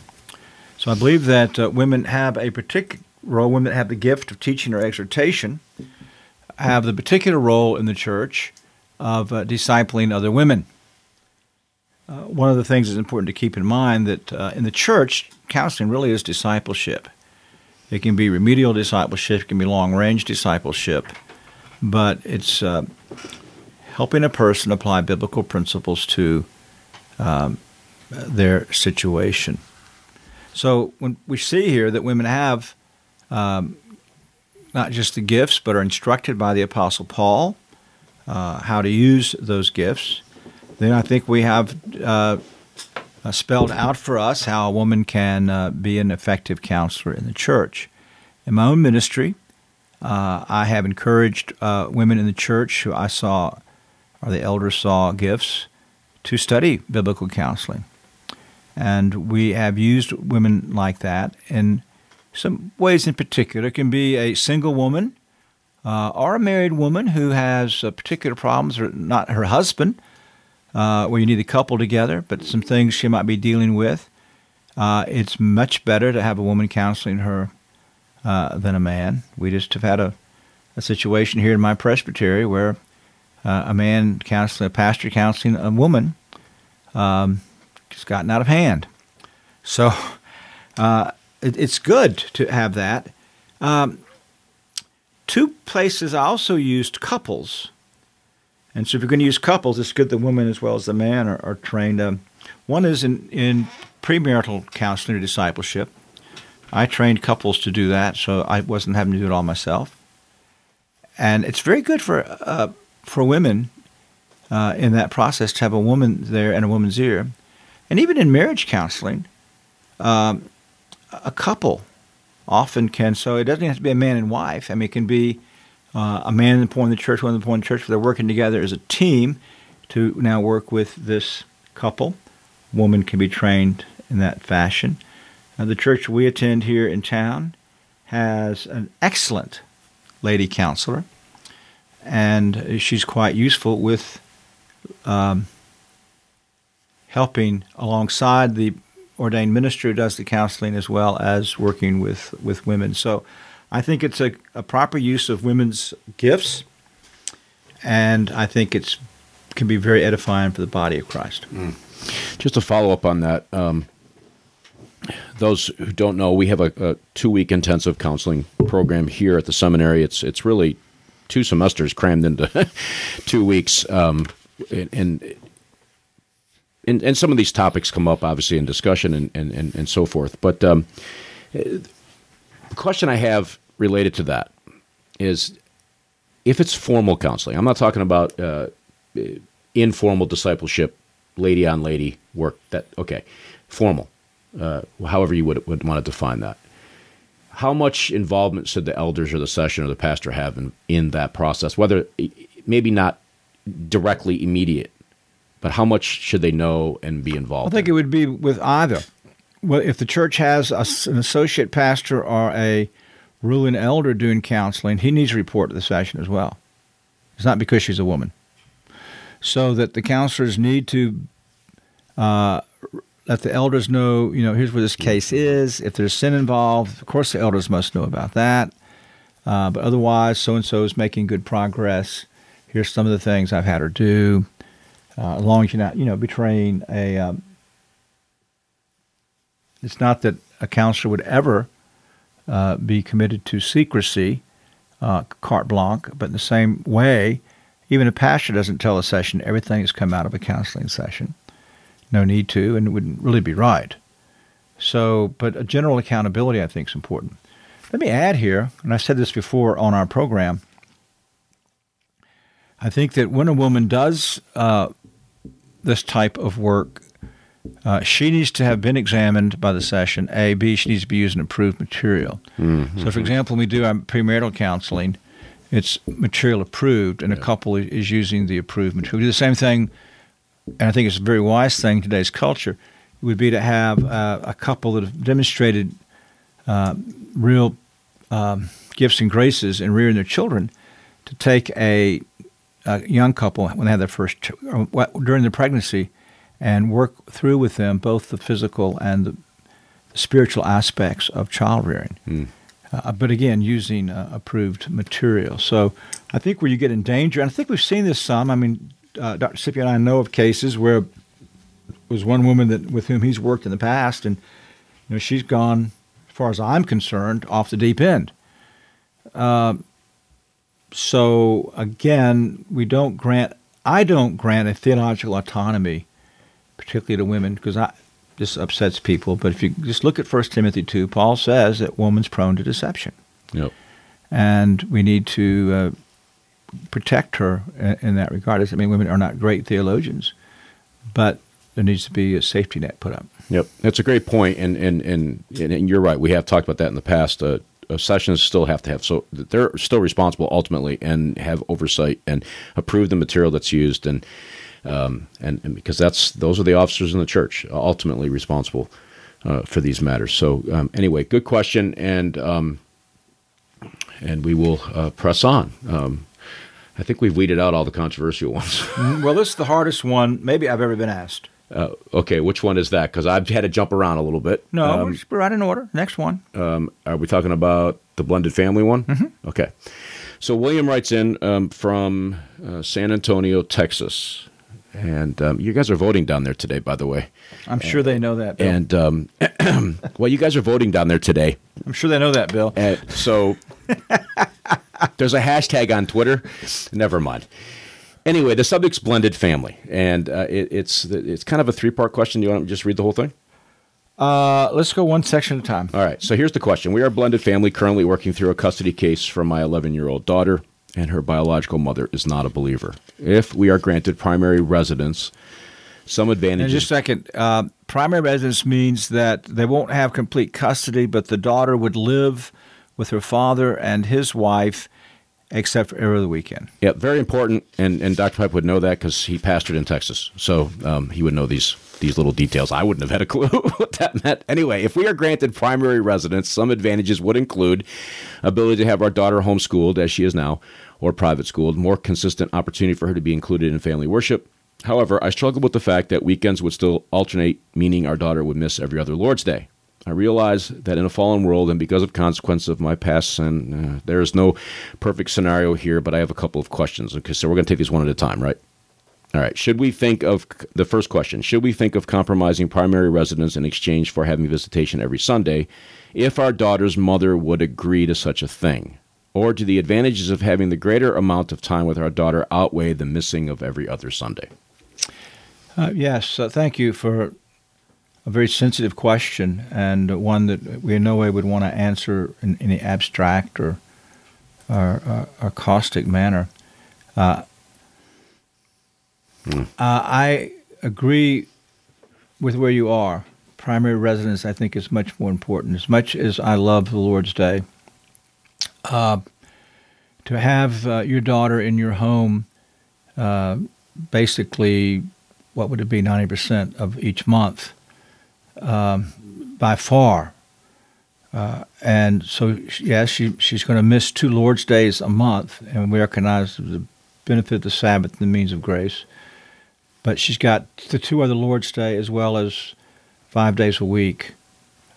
So I believe that uh, women have a particular role, women that have the gift of teaching or exhortation, have the particular role in the church of uh, discipling other women. Uh, one of the things that's important to keep in mind that uh, in the church, counseling really is discipleship. It can be remedial discipleship, it can be long range discipleship, but it's uh, helping a person apply biblical principles to um, their situation. So when we see here that women have um, not just the gifts, but are instructed by the Apostle Paul uh, how to use those gifts, then I think we have uh, uh, spelled out for us how a woman can uh, be an effective counselor in the church. In my own ministry, uh, I have encouraged uh, women in the church who I saw or the elders saw gifts to study biblical counseling. And we have used women like that in some ways in particular. It can be a single woman uh, or a married woman who has uh, particular problems, or not her husband, uh, where you need a couple together, but some things she might be dealing with. Uh, it's much better to have a woman counseling her uh, than a man. We just have had a, a situation here in my presbytery where uh, a man counseling, a pastor counseling a woman, um, just gotten out of hand. So uh, it, it's good to have that. Um, two places I also used couples. And so if you're going to use couples, it's good the woman as well as the man are, are trained. Um, one is in, in premarital counseling or discipleship. I trained couples to do that, so I wasn't having to do it all myself. And it's very good for uh, for women uh, in that process to have a woman there and a woman's ear. And even in marriage counseling, um, a couple often can, so it doesn't have to be a man and wife. I mean, it can be uh, a man in the church, woman in the church, but they're working together as a team to now work with this couple. Woman can be trained in that fashion. Uh, the church we attend here in town has an excellent lady counselor and she's quite useful with um, helping alongside the ordained minister who does the counseling as well as working with, with women. So I think it's a, a proper use of women's gifts, and I think it's can be very edifying for the body of Christ. Mm. Just to follow up on that, um, those who don't know, we have a, a two week intensive counseling program here at the seminary. It's it's really two semesters crammed into two weeks. Um, and, and, and some of these topics come up obviously in discussion and, and, and, and so forth. But um, the question I have related to that is if it's formal counseling, I'm not talking about uh, informal discipleship, lady on lady work. That okay, formal, uh, however you would would want to define that how much involvement should the elders or the session or the pastor have in, in that process? Whether maybe not directly immediate, but how much should they know and be involved? I think in? it would be with either. Well, if the church has a, an associate pastor or a ruling elder doing counseling, he needs to report to the session as well. It's not because she's a woman. So that the counselors need to uh, let the elders know, you know, here's where this case is. If there's sin involved, of course the elders must know about that. Uh, but otherwise, so and so is making good progress. Here's some of the things I've had her do. Uh, as long as you're not, you know, betraying a. Um, it's not that a counselor would ever uh, be committed to secrecy, uh, carte blanche, but in the same way, even a pastor doesn't tell a session everything that's come out of a counseling session. No need to, and it wouldn't really be right. So, but a general accountability, I think, is important. Let me add here, and I said this before on our program. I think that when a woman does uh, this type of work, uh, she needs to have been examined by the session. A, B, she needs to be using approved material. Mm-hmm. So, for example, when we do our premarital counseling, it's material approved, and yeah. a couple is using the approved material. We do the same thing, and I think it's a very wise thing in today's culture. Would be to have uh, a couple that have demonstrated uh, real um, gifts and graces in rearing their children to take a, a young couple when they have their first ch- during their pregnancy and work through with them both the physical and the, spiritual aspects of child rearing. Mm. Uh, but again, using uh, approved material. So I think where you get in danger, and I think we've seen this some. I mean, uh, Dr. Scipione and I know of cases where was one woman that with whom he's worked in the past, and you know she's gone, as far as I'm concerned, off the deep end. Uh, so again, we don't grant. I don't grant a theological autonomy particularly to women, because I, this upsets people. But if you just look at 1 Timothy 2, Paul says that woman's prone to deception. Yep. And we need to uh, protect her in, that regard. I mean, women are not great theologians, but there needs to be a safety net put up. Yep, that's a great point, and and and, and you're right. We have talked about that in the past. Uh, uh sessions still have to have so they're still responsible ultimately and have oversight and approve the material that's used and um, and, and, because that's those are the officers in the church ultimately responsible uh, for these matters. So um, anyway, good question, and um, and we will uh, press on. Um, I think we've weeded out all the controversial ones. Mm, well, this is the hardest one maybe I've ever been asked. Uh, okay, which one is that? Because I've had to jump around a little bit. No, um, we're right in order. Next one. Um, are we talking about the blended family one? Mm-hmm. Okay. So William writes in um, from uh, San Antonio, Texas. And um, you guys are voting down there today, by the way. I'm sure they know that. Bill. And um, well, you guys are voting down there today. I'm sure they know that, Bill. And so there's a hashtag on Twitter. Never mind. Anyway, the subject's blended family, and uh, it, it's it's kind of a three part question. Do you want to just read the whole thing? Uh, let's go one section at a time. All right. So here's the question: We are a blended family, currently working through a custody case for my 11 year old daughter and her biological mother is not a believer. If we are granted primary residence, some advantages. In just a second, uh, primary residence means that they won't have complete custody, but the daughter would live with her father and his wife, except for every weekend. Yeah, very important, and and Dr. Pipa would know that because he pastored in Texas, so um, he would know these these little details. I wouldn't have had a clue what that meant. Anyway, if we are granted primary residence, some advantages would include ability to have our daughter homeschooled as she is now or private schooled, more consistent opportunity for her to be included in family worship. However, I struggle with the fact that weekends would still alternate, meaning our daughter would miss every other Lord's Day. I realize that in a fallen world and because of consequences of my past sin, uh, there is no perfect scenario here, but I have a couple of questions. Okay, so we're going to take these one at a time, right? All right. Should we think of the first question? Should we think of compromising primary residence in exchange for having visitation every Sunday if our daughter's mother would agree to such a thing? Or do the advantages of having the greater amount of time with our daughter outweigh the missing of every other Sunday? Uh, yes. Uh, thank you for a very sensitive question and one that we in no way would want to answer in any abstract or, or, or, or caustic manner. Uh, Mm. Uh, I agree with where you are. Primary residence, I think, is much more important. As much as I love the Lord's Day, uh, to have uh, your daughter in your home, uh, basically what would it be, 90% of each month um, by far. Uh, and so, yes, she, she's going to miss two Lord's days a month, and we recognize the benefit of the Sabbath and the means of grace. But she's got the two other Lord's Day as well as five days a week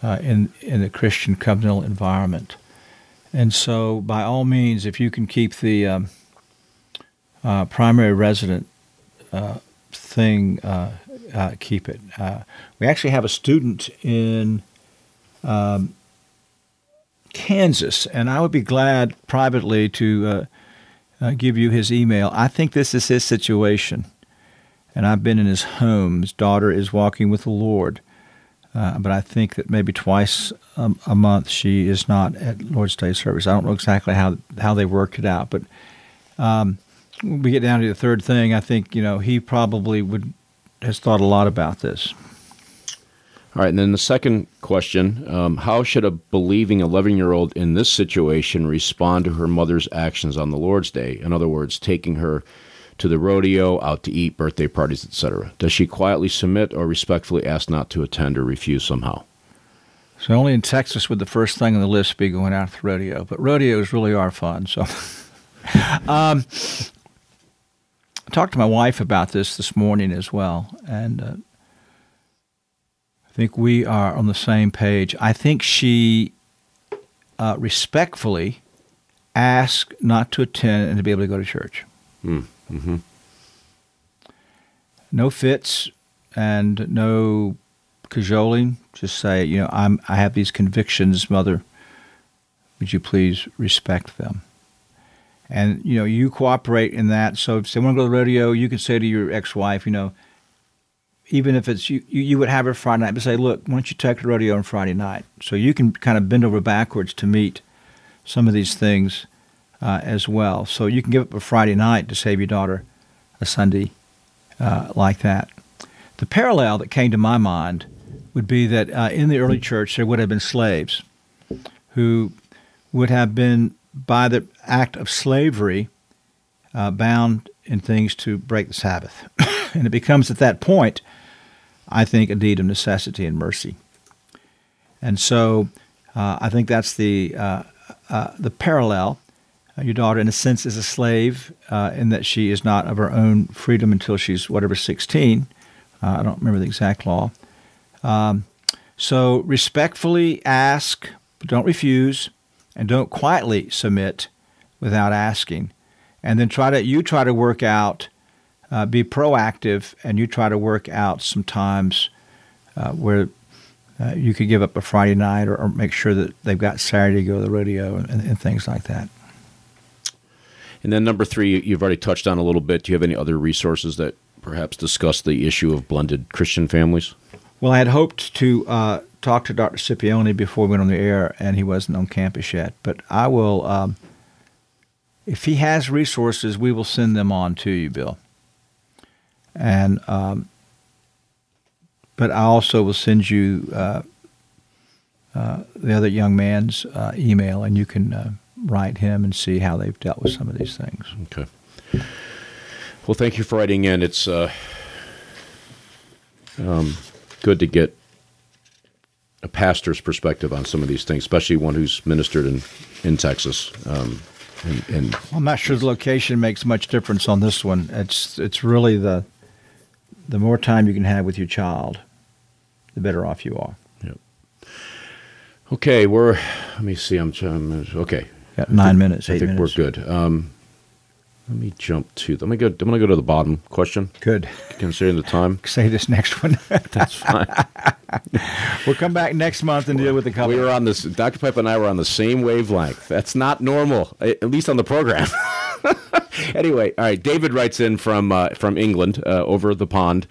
uh, in in the Christian covenantal environment. And so, by all means, if you can keep the um, uh, primary resident uh, thing, uh, uh, keep it. Uh, we actually have a student in um, Kansas, and I would be glad privately to give you his email. I think this is his situation, and I've been in his home. His daughter is walking with the Lord. Uh, but I think that maybe twice a, a, month she is not at Lord's Day service. I don't know exactly how how they worked it out, but um, we get down to the third thing, I think you know he probably would has thought a lot about this. All right, and then the second question: um, How should a believing eleven-year-old in this situation respond to her mother's actions on the Lord's Day? In other words, taking her to the rodeo, out to eat, birthday parties, etc. Does she quietly submit or respectfully ask not to attend or refuse somehow? So only in Texas would the first thing on the list be going out to the rodeo, but rodeos really are fun. So, um, talked to my wife about this this morning as well, and uh, I think we are on the same page. I think she uh, respectfully asked not to attend and to be able to go to church. Mm. Mm-hmm. No fits and no cajoling. Just say, you know, I'm I have these convictions, mother. Would you please respect them? And you know, you cooperate in that. So if they want to go to the rodeo, you can say to your ex-wife, you know, even if it's you, you would have her Friday night, but say, look, why don't you take the rodeo on Friday night? So you can kind of bend over backwards to meet some of these things uh, as well. So you can give up a Friday night to save your daughter a Sunday uh, like that. The parallel that came to my mind would be that uh, in the early church there would have been slaves who would have been, by the act of slavery, uh, bound in things to break the Sabbath. and it becomes at that point, I think, a deed of necessity and mercy. And so uh, I think that's the, uh, the parallel uh, your daughter, in a sense, is a slave uh, in that she is not of her own freedom until she's whatever 16. Uh, I don't remember the exact law. Um, so respectfully ask, but don't refuse, and don't quietly submit without asking. And then try to you try to work out, uh, be proactive, and you try to work out sometimes uh, where uh, you could give up a Friday night or, or, make sure that they've got Saturday to go to the rodeo and, and things like that. And then number three, you've already touched on a little bit. Do you have any other resources that perhaps discuss the issue of blended Christian families? Well, I had hoped to uh, talk to Dr. Scipione before we went on the air, and he wasn't on campus yet. But I will, um, if he has resources, we will send them on to you, Bill. And um, but I also will send you uh, uh, the other young man's uh, email, and you can uh, write him and see how they've dealt with some of these things. Okay. Well, thank you for writing in. It's uh, um, good to get a pastor's perspective on some of these things, especially one who's ministered in in Texas. Um, and, and I'm not sure the location makes much difference on this one. It's it's really the the more time you can have with your child, the better off you are. Yep. Okay, we're. Let me see. I'm. okay. Got nine minutes. I think minutes. we're good. Um, let me jump to. Let me go. I'm going to go to the bottom question. Good. Considering the time. Say this next one. That's fine. we'll come back next month and deal with the couple. We were on this. Dr. Pipa and I were on the same wavelength. That's not normal, at least on the program. anyway, all right. David writes in from uh, from England, uh, over the pond,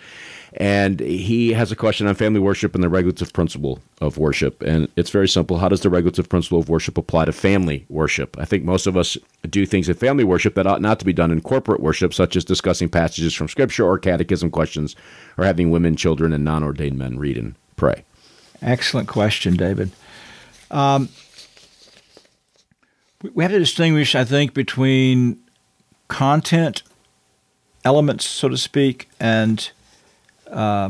and he has a question on family worship and the regulative principle of worship. And it's very simple. How does the regulative principle of worship apply to family worship? I think most of us do things in family worship that ought not to be done in corporate worship, such as discussing passages from Scripture or catechism questions, or having women, children, and non ordained men read and pray. Excellent question, David. Um, we have to distinguish, I think, between content elements, so to speak, and uh,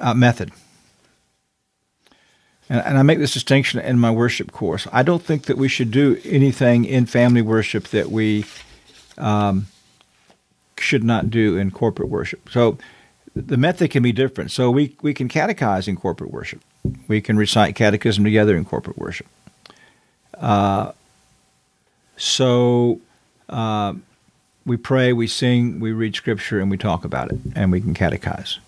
uh, method. And, and I make this distinction in my worship course. I don't think that we should do anything in family worship that we um, should not do in corporate worship. So the method can be different. So we, we can catechize in corporate worship. We can recite catechism together in corporate worship. Uh, so uh, we pray, we sing, we read scripture, and we talk about it, and we can catechize.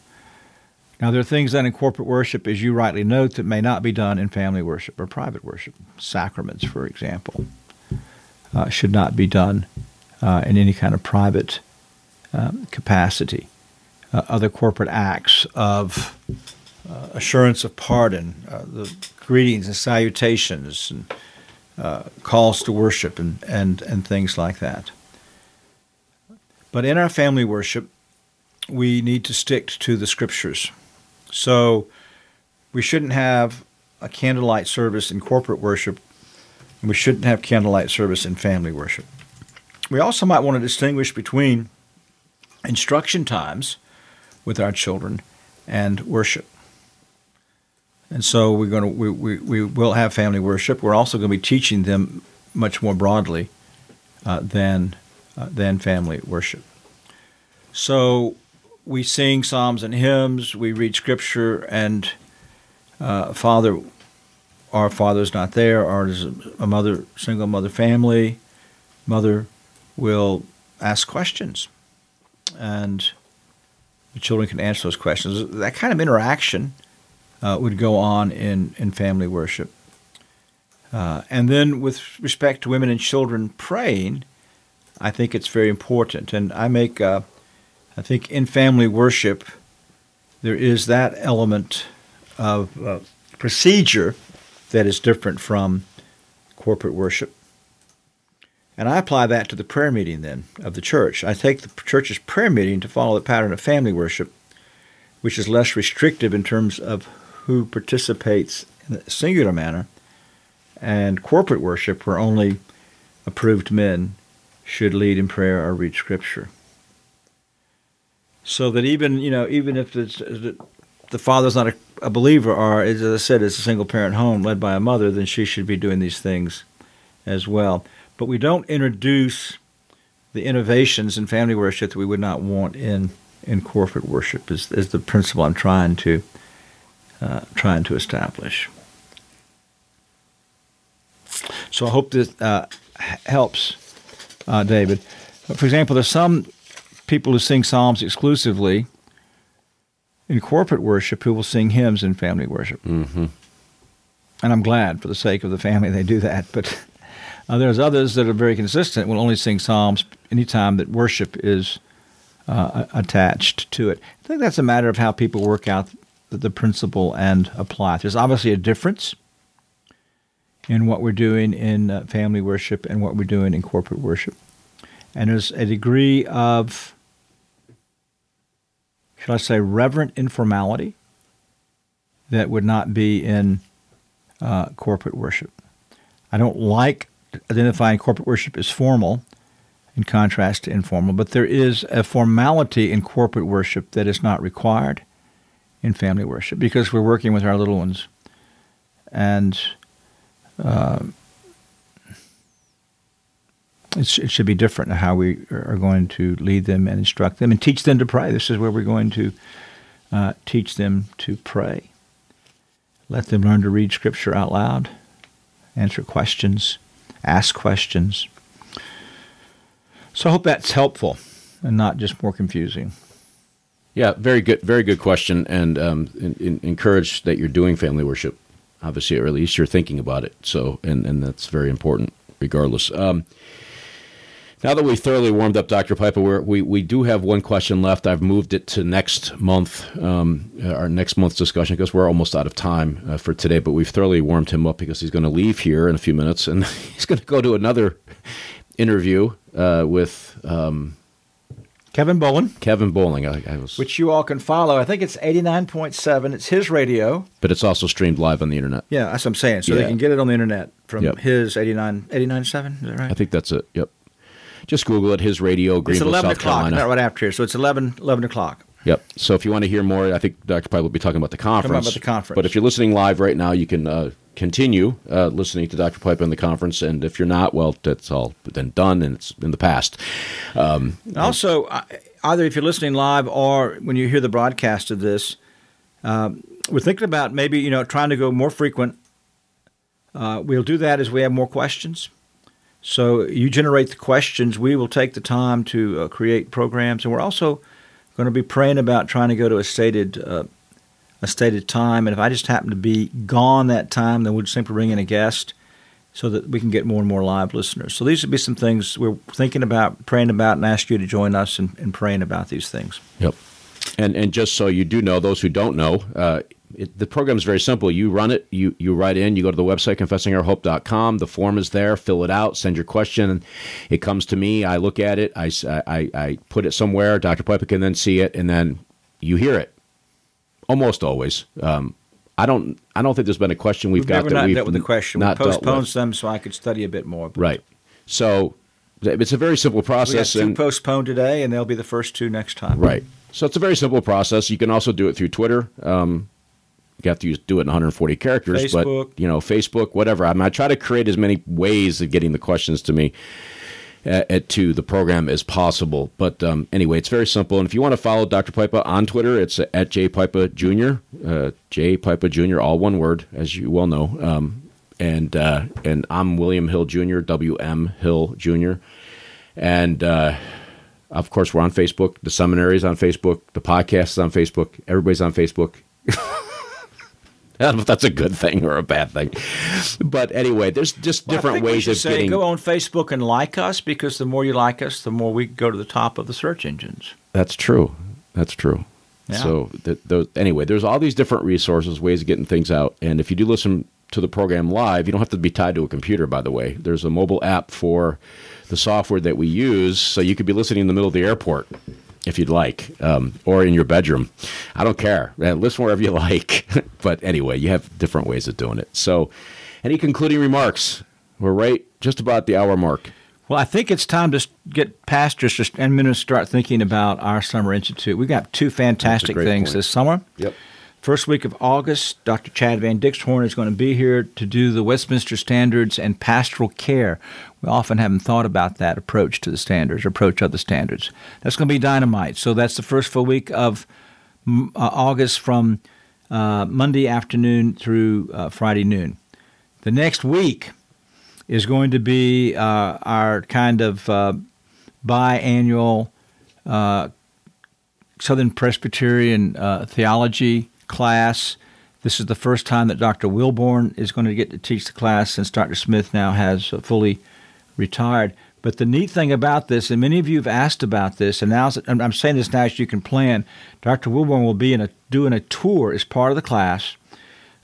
Now, there are things done in corporate worship, as you rightly note, that may not be done in family worship or private worship. Sacraments, for example, uh, should not be done uh, in any kind of private um, capacity. Uh, other corporate acts of uh, assurance of pardon, uh, the greetings and salutations, and uh, calls to worship, and, and, and things like that. But in our family worship, we need to stick to the scriptures. So we shouldn't have a candlelight service in corporate worship, and we shouldn't have candlelight service in family worship. We also might want to distinguish between instruction times with our children and worship. And so we're going to we, we, we will have family worship. We're also going to be teaching them much more broadly uh, than uh, than family worship. So we sing psalms and hymns, we read scripture, and uh, Father, our Father's not there, or is a mother, single mother family, mother will ask questions, and the children can answer those questions. That kind of interaction uh, would go on in, in family worship. Uh, and then, with respect to women and children praying, I think it's very important. And I make uh, I think in family worship, there is that element of uh, procedure that is different from corporate worship. And I apply that to the prayer meeting then of the church. I take the church's prayer meeting to follow the pattern of family worship, which is less restrictive in terms of who participates in a singular manner, and corporate worship, where only approved men should lead in prayer or read scripture. So that even you know even if the, the father's not a, a, believer or as I said it's a single parent home led by a mother then she should be doing these things as well. But we don't introduce the innovations in family worship that we would not want in in corporate worship is, is the principle I'm trying to uh, trying to establish. So I hope this uh, helps uh, David for example there's some people who sing psalms exclusively in corporate worship who will sing hymns in family worship. Mm-hmm. And I'm glad for the sake of the family they do that. But uh, there's others that are very consistent, will only sing psalms anytime that worship is uh, attached to it. I think that's a matter of how people work out the, the principle and apply it. There's obviously a difference in what we're doing in uh, family worship and what we're doing in corporate worship. And there's a degree of should I say, reverent informality that would not be in uh, corporate worship. I don't like identifying corporate worship as formal in contrast to informal, but there is a formality in corporate worship that is not required in family worship because we're working with our little ones. And uh, it should be different how we are going to lead them and instruct them and teach them to pray. This is where we're going to uh, teach them to pray. Let them learn to read Scripture out loud, answer questions, ask questions. So I hope that's helpful and not just more confusing. Yeah, very good, very good question, and um, in, in, encourage that you're doing family worship. Obviously, or at least you're thinking about it. So, and and that's very important, regardless. Um, now that we've thoroughly warmed up Dr. Pipa, we we do have one question left. I've moved it to next month, um, our next month's discussion, because we're almost out of time uh, for today. But we've thoroughly warmed him up because he's going to leave here in a few minutes, and he's going to go to another interview uh, with um, Kevin Bolin. Kevin Bowling, I, I, was, which you all can follow. I think it's eighty nine point seven. It's his radio, but it's also streamed live on the internet. Yeah, that's what I'm saying. So yeah. they can get it on the internet from yep. his 89, 89.7, Is that right? I think that's it. Yep. just Google it. His radio, It's Greenville, 11 South o'clock, Carolina. not right after here. So it's 11, 11 o'clock. Yep. So if you want to hear more, I think Dr. Pipa will be talking about the conference. about the conference. But if you're listening live right now, you can uh, continue uh, listening to Dr. Pipa in the conference. And if you're not, well, that's all then done and it's in the past. Um, Also, either if you're listening live or when you hear the broadcast of this, um, we're thinking about maybe you know trying to go more frequent. Uh, we'll do that as we have more questions. So you generate the questions. We will take the time to uh, create programs, and we're also going to be praying about trying to go to a stated uh, a stated time. And if I just happen to be gone that time, then we'll simply bring in a guest so that we can get more and more live listeners. So these would be some things we're thinking about, praying about, and ask you to join us in, in praying about these things. Yep. And and just so you do know, those who don't know, uh, it, the program is very simple. You run it, you you write in, you go to the website confessingourhope.com. The form is there. Fill it out. Send your question. It comes to me. I look at it. I, I, I put it somewhere. Dr. Pipa can then see it, and then you hear it. Almost always. Um, I don't. I don't think there's been a question we've, We've got that not we've dealt with the question. Not with. postponed some so I could study a bit more. But Right. So it's a very simple We got process. two and, postponed today, and they'll be the first two next time. Right. So it's a very simple process. You can also do it through Twitter. Um, you have to use, do it in 140 characters, Facebook. but you know, Facebook, whatever. I, mean, I try to create as many ways of getting the questions to me uh, uh, to the program as possible. But um, anyway, it's very simple. And if you want to follow Dr. Pipa on Twitter, it's at J Pipa Jr. Uh, Jr. All one word, as you well know. Um, and uh, and I'm William Hill Jr. W M Hill Jr. And uh, of course, we're on Facebook. The seminary is on Facebook. The podcast is on Facebook. Everybody's on Facebook. I don't know if that's a good thing or a bad thing. But anyway, there's just Well, different ways of say getting. go on Facebook and like us because the more you like us, the more we go to the top of the search engines. That's true. That's true. Yeah. So th- those, anyway, there's all these different resources, ways of getting things out. And if you do listen to the program live, you don't have to be tied to a computer. By the way, there's a mobile app for the software that we use, so you could be listening in the middle of the airport if you'd like, um, or in your bedroom. I don't care. Uh, Listen wherever you like. but anyway, you have different ways of doing it. So, any concluding remarks? We're right just about the hour mark. Well, I think it's time to get pastors just and ministers start thinking about our summer institute. We've got two fantastic things point. this summer. Yep. First week of August, Dr. Chad Van Dixhoorn is going to be here to do the Westminster Standards and Pastoral Care. We often haven't thought about that approach to the standards, approach of the standards. That's going to be dynamite. So that's the first full week of uh, August from uh, Monday afternoon through uh, Friday noon. The next week is going to be uh, our kind of uh, biannual uh, Southern Presbyterian theology class. This is the first time that Dr. Willborn is going to get to teach the class since Dr. Smith now has fully retired. But the neat thing about this, and many of you have asked about this, and now I'm saying this now so you can plan. Dr. Willborn will be a, doing a tour as part of the class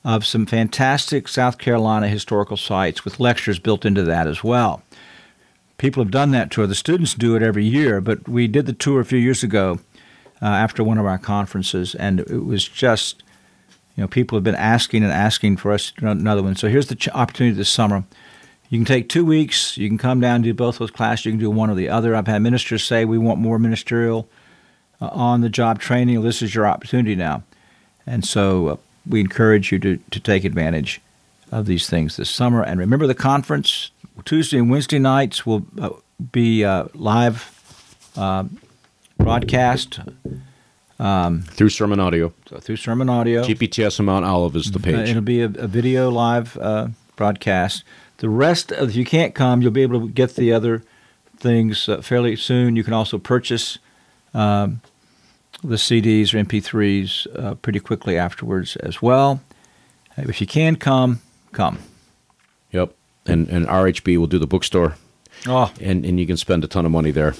of some fantastic South Carolina historical sites with lectures built into that as well. People have done that tour. The students do it every year, but we did the tour a few years ago uh, after one of our conferences, and it was just, you know, people have been asking and asking for us to do another one. So here's the ch- opportunity this summer. You can take two weeks. You can come down and do both those classes. You can do one or the other. I've had ministers say we want more ministerial uh, on the job training. This is your opportunity now. And so uh, we encourage you to, to take advantage of these things this summer. And remember the conference, Tuesday and Wednesday nights will uh, be uh, live uh, broadcast Through sermon audio. so through Sermon Audio. GPTS Mount Olive is the Uh, page. it'll be a, a video live uh, broadcast. The rest, of, if you can't come, you'll be able to get the other things uh, fairly soon. You can also purchase um, the CDs or MP3s uh, pretty quickly afterwards as well. If you can come, come. Yep. And and RHB will do the bookstore, Oh, and and you can spend a ton of money there,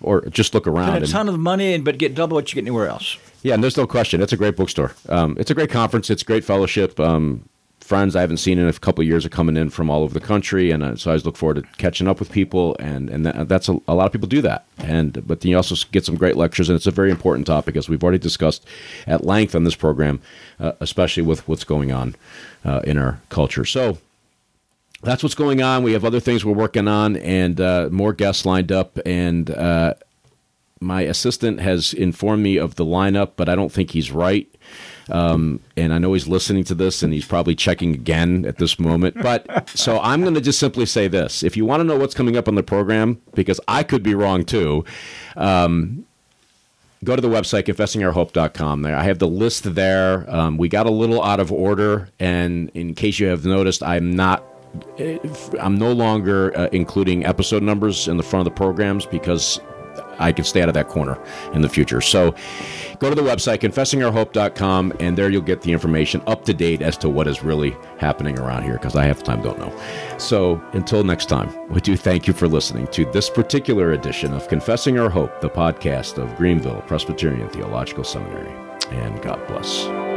or just look around. spend a and- ton of money, and but get double what you get anywhere else. yeah, and there's no question. It's a great bookstore. Um, it's a great conference. It's great fellowship. Um, friends I haven't seen in a couple years are coming in from all over the country, and uh, so I always look forward to catching up with people. And and that, that's a, a lot of people do that. And but then you also get some great lectures, and it's a very important topic as we've already discussed at length on this program, uh, especially with what's going on uh, in our culture. So. that's what's going on. We have other things we're working on, and uh, more guests lined up. And uh, my assistant has informed me of the lineup, but I don't think he's right. Um, and I know he's listening to this, and he's probably checking again at this moment. But so I'm going to just simply say this: if you want to know what's coming up on the program, because I could be wrong too. Um, go to the website confessingourhope.com there i have the list there um, we got a little out of order and in case you have noticed i'm not i'm no longer uh, including episode numbers in the front of the programs because I can stay out of that corner in the future. So go to the website, confessingourhope.com, and there you'll get the information up to date as to what is really happening around here because I half the time don't know. So until next time, we do thank you for listening to this particular edition of Confessing Our Hope, the podcast of Greenville Presbyterian Theological Seminary. And God bless.